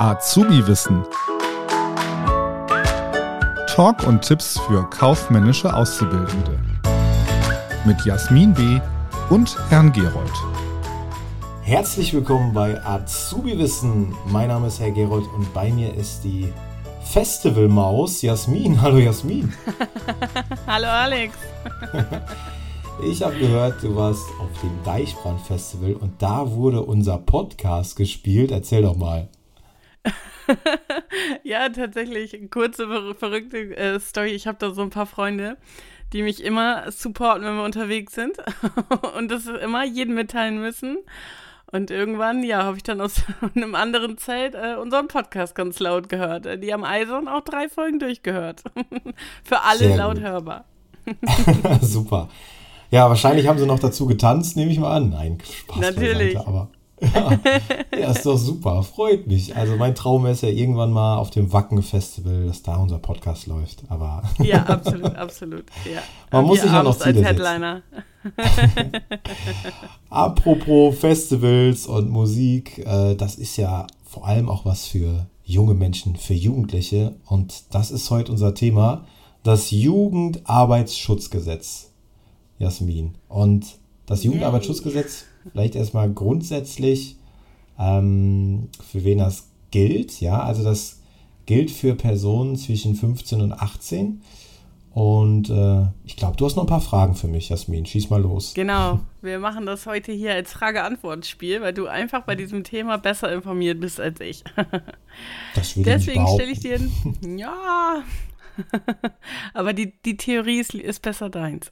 Azubi-Wissen. Talk und Tipps für kaufmännische Auszubildende. Mit Jasmin B. und Herrn Gerold. Herzlich willkommen bei Azubi-Wissen. Mein Name ist Herr Gerold und bei mir ist die Festivalmaus Jasmin. Hallo Jasmin. Hallo Alex. Ich habe gehört, du warst auf dem Deichbrand Festival und da wurde unser Podcast gespielt. Erzähl doch mal. Ja, tatsächlich. Kurze, verrückte äh, Story. Ich habe da so ein paar Freunde, die mich immer supporten, wenn wir unterwegs sind und das immer jedem mitteilen müssen. Und irgendwann, ja, habe ich dann aus einem anderen Zelt äh, unseren Podcast ganz laut gehört. Die haben Eisern auch drei Folgen durchgehört. Für alle Sehr laut gut. hörbar. Super. Ja, wahrscheinlich haben sie noch dazu getanzt, nehme ich mal an. Nein, Spaß Natürlich. Beiseite, aber ja, ja, ist doch super, freut mich. Also mein Traum ist ja irgendwann mal auf dem Wacken-Festival, dass da unser Podcast läuft. Aber ja, absolut, absolut. Ja. Man muss sich ja noch Ziele als Headliner. Apropos Festivals und Musik, äh, das ist ja vor allem auch was für junge Menschen, für Jugendliche. Und das ist heute unser Thema, das Jugendarbeitsschutzgesetz. Jasmin. Und das Jugendarbeitsschutzgesetz, vielleicht erstmal grundsätzlich, ähm, für wen das gilt. Ja, also das gilt für Personen zwischen 15 und 18. Und äh, ich glaube, du hast noch ein paar Fragen für mich, Jasmin. Schieß mal los. Genau, wir machen das heute hier als Frage-Antwort-Spiel, weil du einfach bei diesem Thema besser informiert bist als ich. Das will Deswegen stelle ich dir. Ja. Aber die, die Theorie ist, ist besser deins.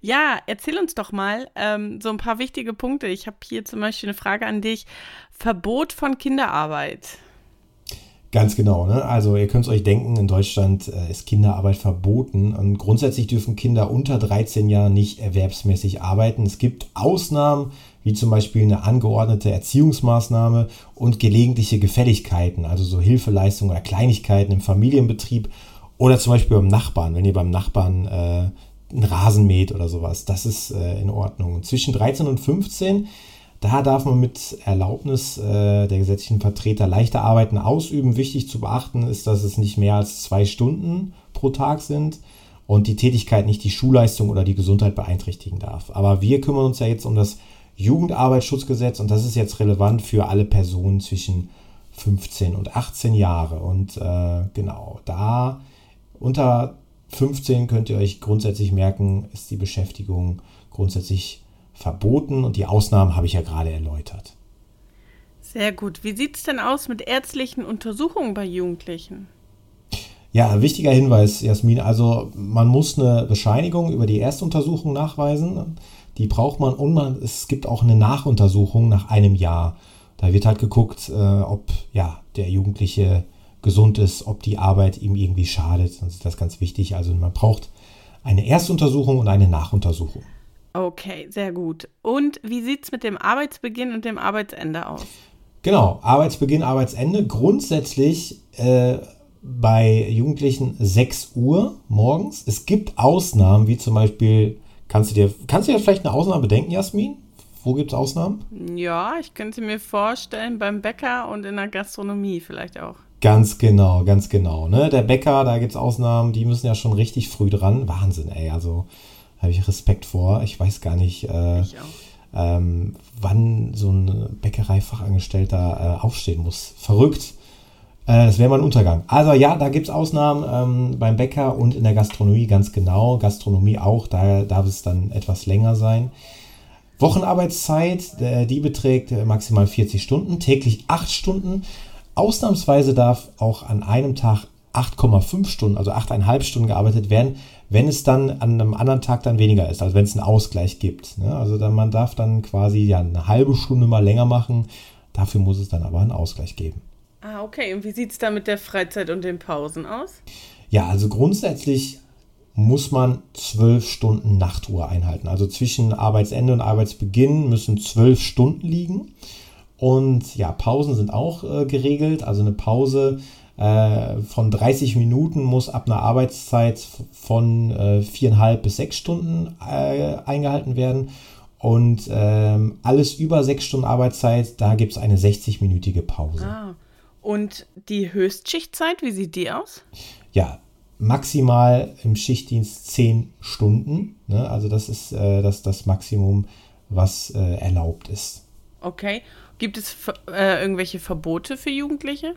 Ja, erzähl uns doch mal ähm, so ein paar wichtige Punkte. Ich habe hier zum Beispiel eine Frage an dich. Verbot von Kinderarbeit. Ganz genau. Ne? Also ihr könnt es euch denken, in Deutschland äh, ist Kinderarbeit verboten. Und grundsätzlich dürfen Kinder unter 13 Jahren nicht erwerbsmäßig arbeiten. Es gibt Ausnahmen, wie zum Beispiel eine angeordnete Erziehungsmaßnahme und gelegentliche Gefälligkeiten, also so Hilfeleistungen oder Kleinigkeiten im Familienbetrieb oder zum Beispiel beim Nachbarn, wenn ihr beim Nachbarn äh, einen Rasen mäht oder sowas. Das ist äh, in Ordnung. Zwischen 13 und 15, da darf man mit Erlaubnis äh, der gesetzlichen Vertreter leichte Arbeiten ausüben. Wichtig zu beachten ist, dass es nicht mehr als zwei Stunden pro Tag sind und die Tätigkeit nicht die Schulleistung oder die Gesundheit beeinträchtigen darf. Aber wir kümmern uns ja jetzt um das Jugendarbeitsschutzgesetz und das ist jetzt relevant für alle Personen zwischen 15 und 18 Jahre. Und äh, genau, da unter 15 könnt ihr euch grundsätzlich merken, ist die Beschäftigung grundsätzlich verboten und die Ausnahmen habe ich ja gerade erläutert. Sehr gut. Wie sieht es denn aus mit ärztlichen Untersuchungen bei Jugendlichen? Ja, wichtiger Hinweis, Jasmin. Also man muss eine Bescheinigung über die Erstuntersuchung nachweisen. Die braucht man und man, es gibt auch eine Nachuntersuchung nach einem Jahr. Da wird halt geguckt, äh, ob ja, der Jugendliche gesund ist, ob die Arbeit ihm irgendwie schadet. Das ist das ganz wichtig. Also man braucht eine Erstuntersuchung und eine Nachuntersuchung. Okay, sehr gut. Und wie sieht es mit dem Arbeitsbeginn und dem Arbeitsende aus? Genau, Arbeitsbeginn, Arbeitsende. Grundsätzlich äh, bei Jugendlichen 6 Uhr morgens. Es gibt Ausnahmen, wie zum Beispiel, kannst du dir, kannst du dir vielleicht eine Ausnahme bedenken, Jasmin? Wo gibt es Ausnahmen? Ja, ich könnte mir vorstellen, beim Bäcker und in der Gastronomie vielleicht auch. Ganz genau, ganz genau. Ne? Der Bäcker, da gibt es Ausnahmen, die müssen ja schon richtig früh dran. Wahnsinn, ey. Also habe ich Respekt vor. Ich weiß gar nicht, äh, ähm, wann so ein Bäckereifachangestellter äh, aufstehen muss. Verrückt. Äh, das wäre mal ein Untergang. Also ja, da gibt es Ausnahmen ähm, beim Bäcker und in der Gastronomie ganz genau. Gastronomie auch, da darf es dann etwas länger sein. Wochenarbeitszeit, äh, die beträgt maximal 40 Stunden, täglich 8 Stunden. Ausnahmsweise darf auch an einem Tag 8,5 Stunden, also 8,5 Stunden gearbeitet werden, wenn es dann an einem anderen Tag dann weniger ist, also wenn es einen Ausgleich gibt. Ne? Also dann, man darf dann quasi ja eine halbe Stunde mal länger machen, dafür muss es dann aber einen Ausgleich geben. Ah, okay. Und wie sieht es da mit der Freizeit und den Pausen aus? Ja, also grundsätzlich muss man zwölf Stunden Nachtruhe einhalten. Also zwischen Arbeitsende und Arbeitsbeginn müssen zwölf Stunden liegen. Und ja, Pausen sind auch äh, geregelt. Also eine Pause äh, von 30 Minuten muss ab einer Arbeitszeit von äh, viereinhalb bis sechs Stunden äh, eingehalten werden. Und ähm, alles über sechs Stunden Arbeitszeit, da gibt es eine 60-minütige Pause. Ah. Und die Höchstschichtzeit, wie sieht die aus? Ja, maximal im Schichtdienst zehn Stunden. Ne? Also das ist äh, das, das Maximum, was äh, erlaubt ist. Okay. Gibt es äh, irgendwelche Verbote für Jugendliche?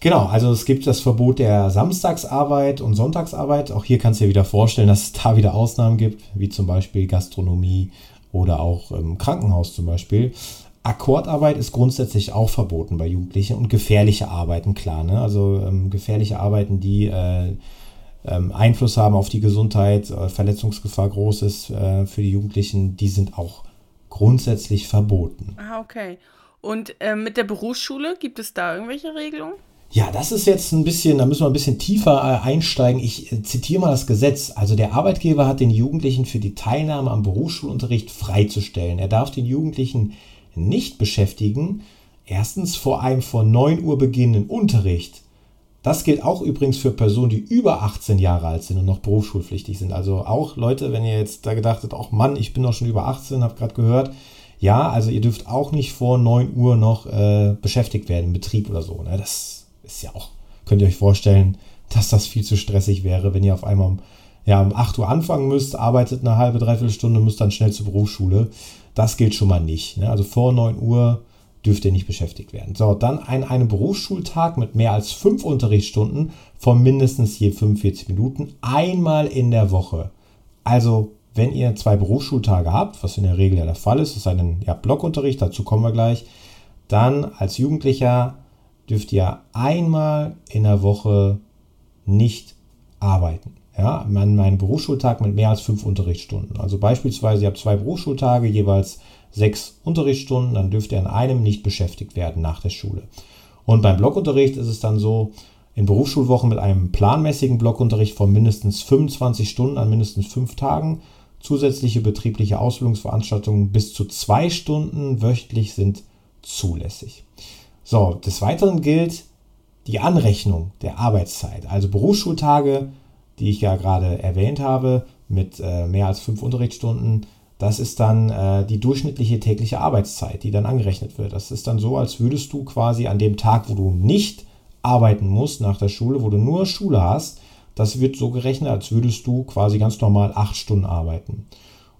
Genau, also es gibt das Verbot der Samstagsarbeit und Sonntagsarbeit. Auch hier kannst du dir wieder vorstellen, dass es da wieder Ausnahmen gibt, wie zum Beispiel Gastronomie oder auch im Krankenhaus zum Beispiel. Akkordarbeit ist grundsätzlich auch verboten bei Jugendlichen und gefährliche Arbeiten, klar. Ne? Also ähm, gefährliche Arbeiten, die äh, ähm, Einfluss haben auf die Gesundheit, äh, Verletzungsgefahr groß ist äh, für die Jugendlichen, die sind auch grundsätzlich verboten. Ah, okay. Und äh, mit der Berufsschule gibt es da irgendwelche Regelungen? Ja, das ist jetzt ein bisschen, da müssen wir ein bisschen tiefer äh, einsteigen. Ich äh, zitiere mal das Gesetz. Also der Arbeitgeber hat den Jugendlichen für die Teilnahme am Berufsschulunterricht freizustellen. Er darf den Jugendlichen nicht beschäftigen. Erstens vor einem vor 9 Uhr beginnenden Unterricht. Das gilt auch übrigens für Personen, die über 18 Jahre alt sind und noch berufsschulpflichtig sind. Also auch Leute, wenn ihr jetzt da gedacht habt, auch Mann, ich bin doch schon über 18, habt gerade gehört. Ja, also ihr dürft auch nicht vor 9 Uhr noch äh, beschäftigt werden im Betrieb oder so. Ne? Das ist ja auch, könnt ihr euch vorstellen, dass das viel zu stressig wäre, wenn ihr auf einmal um, ja, um 8 Uhr anfangen müsst, arbeitet eine halbe, dreiviertel Stunde, müsst dann schnell zur Berufsschule. Das gilt schon mal nicht. Ne? Also vor 9 Uhr dürft ihr nicht beschäftigt werden. So, dann ein, einen Berufsschultag mit mehr als fünf Unterrichtsstunden von mindestens je 45 Minuten einmal in der Woche. Also, wenn ihr zwei Berufsschultage habt, was in der Regel ja der Fall ist, das ist ein ja, Blockunterricht, dazu kommen wir gleich, dann als Jugendlicher dürft ihr einmal in der Woche nicht arbeiten. Ja, an meinem Berufsschultag mit mehr als fünf Unterrichtsstunden. Also beispielsweise, ihr habt zwei Berufsschultage, jeweils sechs Unterrichtsstunden, dann dürft ihr an einem nicht beschäftigt werden nach der Schule. Und beim Blockunterricht ist es dann so, in Berufsschulwochen mit einem planmäßigen Blockunterricht von mindestens 25 Stunden an mindestens fünf Tagen, zusätzliche betriebliche Ausbildungsveranstaltungen bis zu zwei Stunden wöchentlich sind zulässig. So, des Weiteren gilt die Anrechnung der Arbeitszeit, also Berufsschultage die ich ja gerade erwähnt habe, mit äh, mehr als fünf Unterrichtsstunden, das ist dann äh, die durchschnittliche tägliche Arbeitszeit, die dann angerechnet wird. Das ist dann so, als würdest du quasi an dem Tag, wo du nicht arbeiten musst nach der Schule, wo du nur Schule hast, das wird so gerechnet, als würdest du quasi ganz normal acht Stunden arbeiten.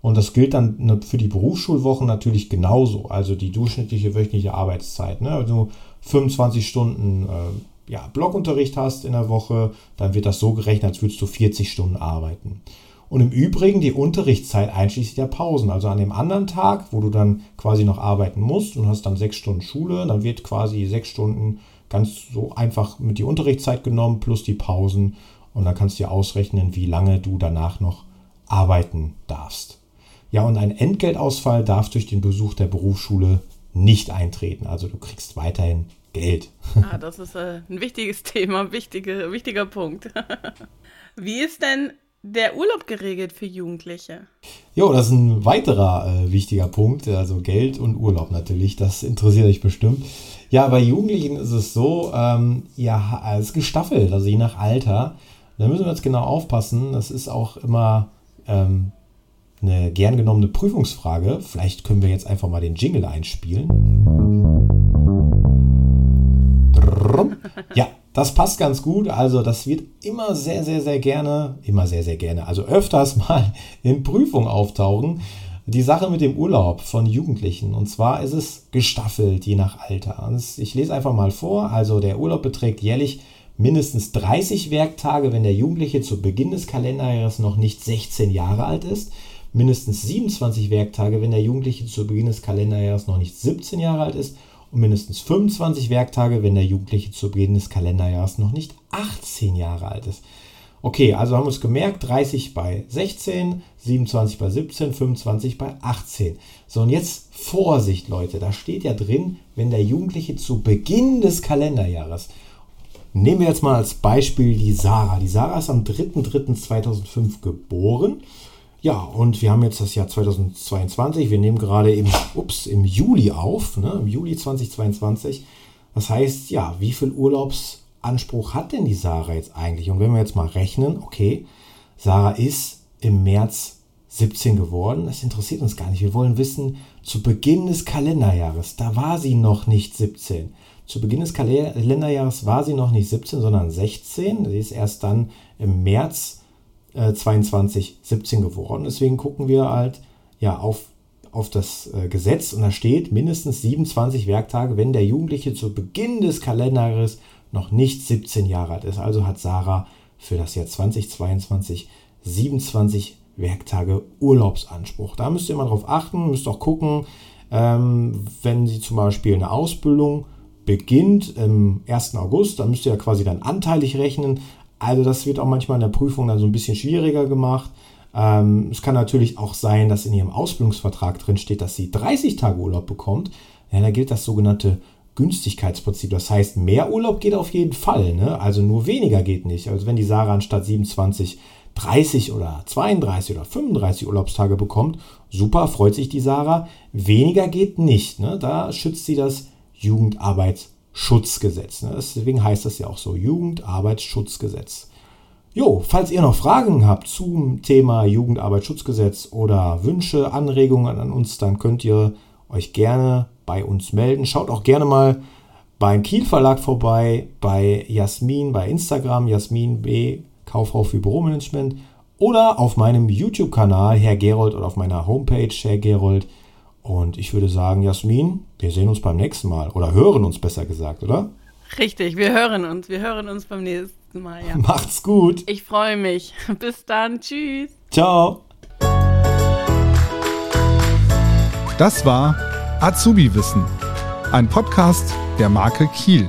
Und das gilt dann ne, für die Berufsschulwochen natürlich genauso, also die durchschnittliche wöchentliche Arbeitszeit. Ne? Also 25 Stunden äh, ja, Blockunterricht hast in der Woche, dann wird das so gerechnet, als würdest du 40 Stunden arbeiten. Und im Übrigen die Unterrichtszeit einschließlich der Pausen. Also an dem anderen Tag, wo du dann quasi noch arbeiten musst und hast dann sechs Stunden Schule, dann wird quasi sechs Stunden ganz so einfach mit die Unterrichtszeit genommen plus die Pausen. Und dann kannst du dir ausrechnen, wie lange du danach noch arbeiten darfst. Ja, und ein Entgeltausfall darf durch den Besuch der Berufsschule nicht eintreten. Also du kriegst weiterhin Geld. Ah, das ist äh, ein wichtiges Thema, wichtige, wichtiger Punkt. Wie ist denn der Urlaub geregelt für Jugendliche? Jo, das ist ein weiterer äh, wichtiger Punkt, also Geld und Urlaub natürlich, das interessiert euch bestimmt. Ja, bei Jugendlichen ist es so, ähm, ja, es ist gestaffelt, also je nach Alter. Da müssen wir jetzt genau aufpassen, das ist auch immer ähm, eine gern genommene Prüfungsfrage. Vielleicht können wir jetzt einfach mal den Jingle einspielen. Ja, das passt ganz gut. Also das wird immer sehr, sehr, sehr gerne, immer sehr, sehr gerne, also öfters mal in Prüfung auftauchen. Die Sache mit dem Urlaub von Jugendlichen. Und zwar ist es gestaffelt, je nach Alter. Ich lese einfach mal vor. Also der Urlaub beträgt jährlich mindestens 30 Werktage, wenn der Jugendliche zu Beginn des Kalenderjahres noch nicht 16 Jahre alt ist. Mindestens 27 Werktage, wenn der Jugendliche zu Beginn des Kalenderjahres noch nicht 17 Jahre alt ist und mindestens 25 Werktage, wenn der Jugendliche zu Beginn des Kalenderjahres noch nicht 18 Jahre alt ist. Okay, also haben wir uns gemerkt, 30 bei 16, 27 bei 17, 25 bei 18. So, und jetzt Vorsicht, Leute, da steht ja drin, wenn der Jugendliche zu Beginn des Kalenderjahres, nehmen wir jetzt mal als Beispiel die Sarah. Die Sarah ist am 3.3.2005 geboren ja, und wir haben jetzt das Jahr 2022. Wir nehmen gerade im, ups, im Juli auf, ne, im Juli 2022. Das heißt, ja, wie viel Urlaubsanspruch hat denn die Sarah jetzt eigentlich? Und wenn wir jetzt mal rechnen, okay, Sarah ist im März 17 geworden? Das interessiert uns gar nicht. Wir wollen wissen, zu Beginn des Kalenderjahres, da war sie noch nicht 17. Zu Beginn des Kalenderjahres war sie noch nicht 17, sondern 16. Sie ist erst dann im März äh, 22 17 geworden. Deswegen gucken wir halt ja auf, auf das äh, Gesetz und da steht mindestens 27 Werktage, wenn der Jugendliche zu Beginn des Kalenderjahres noch nicht 17 Jahre alt ist. Also hat Sarah für das Jahr 2022 27 Werktage Urlaubsanspruch. Da müsst ihr mal drauf achten, müsst auch gucken, ähm, wenn sie zum Beispiel eine Ausbildung beginnt im 1. August, dann müsst ihr ja quasi dann anteilig rechnen. Also das wird auch manchmal in der Prüfung dann so ein bisschen schwieriger gemacht. Ähm, es kann natürlich auch sein, dass in ihrem Ausbildungsvertrag drin steht, dass sie 30 Tage Urlaub bekommt. Ja, da gilt das sogenannte Günstigkeitsprinzip. Das heißt, mehr Urlaub geht auf jeden Fall. Ne? Also nur weniger geht nicht. Also wenn die Sarah anstatt 27 30 oder 32 oder 35 Urlaubstage bekommt, super, freut sich die Sarah. Weniger geht nicht. Ne? Da schützt sie das Jugendarbeitsschutzgesetz. Ne? Deswegen heißt das ja auch so, Jugendarbeitsschutzgesetz. Jo, falls ihr noch Fragen habt zum Thema Jugendarbeitsschutzgesetz oder Wünsche, Anregungen an uns, dann könnt ihr euch gerne bei uns melden. Schaut auch gerne mal beim Kiel Verlag vorbei, bei Jasmin, bei Instagram, Jasmin B, Kauffrau für Büromanagement oder auf meinem YouTube-Kanal Herr Gerold oder auf meiner Homepage Herr Gerold. Und ich würde sagen, Jasmin, wir sehen uns beim nächsten Mal oder hören uns besser gesagt, oder? Richtig, wir hören uns. Wir hören uns beim nächsten Mal. Ja. Macht's gut. Ich freue mich. Bis dann. Tschüss. Ciao. Das war Azubi Wissen, ein Podcast der Marke Kiel.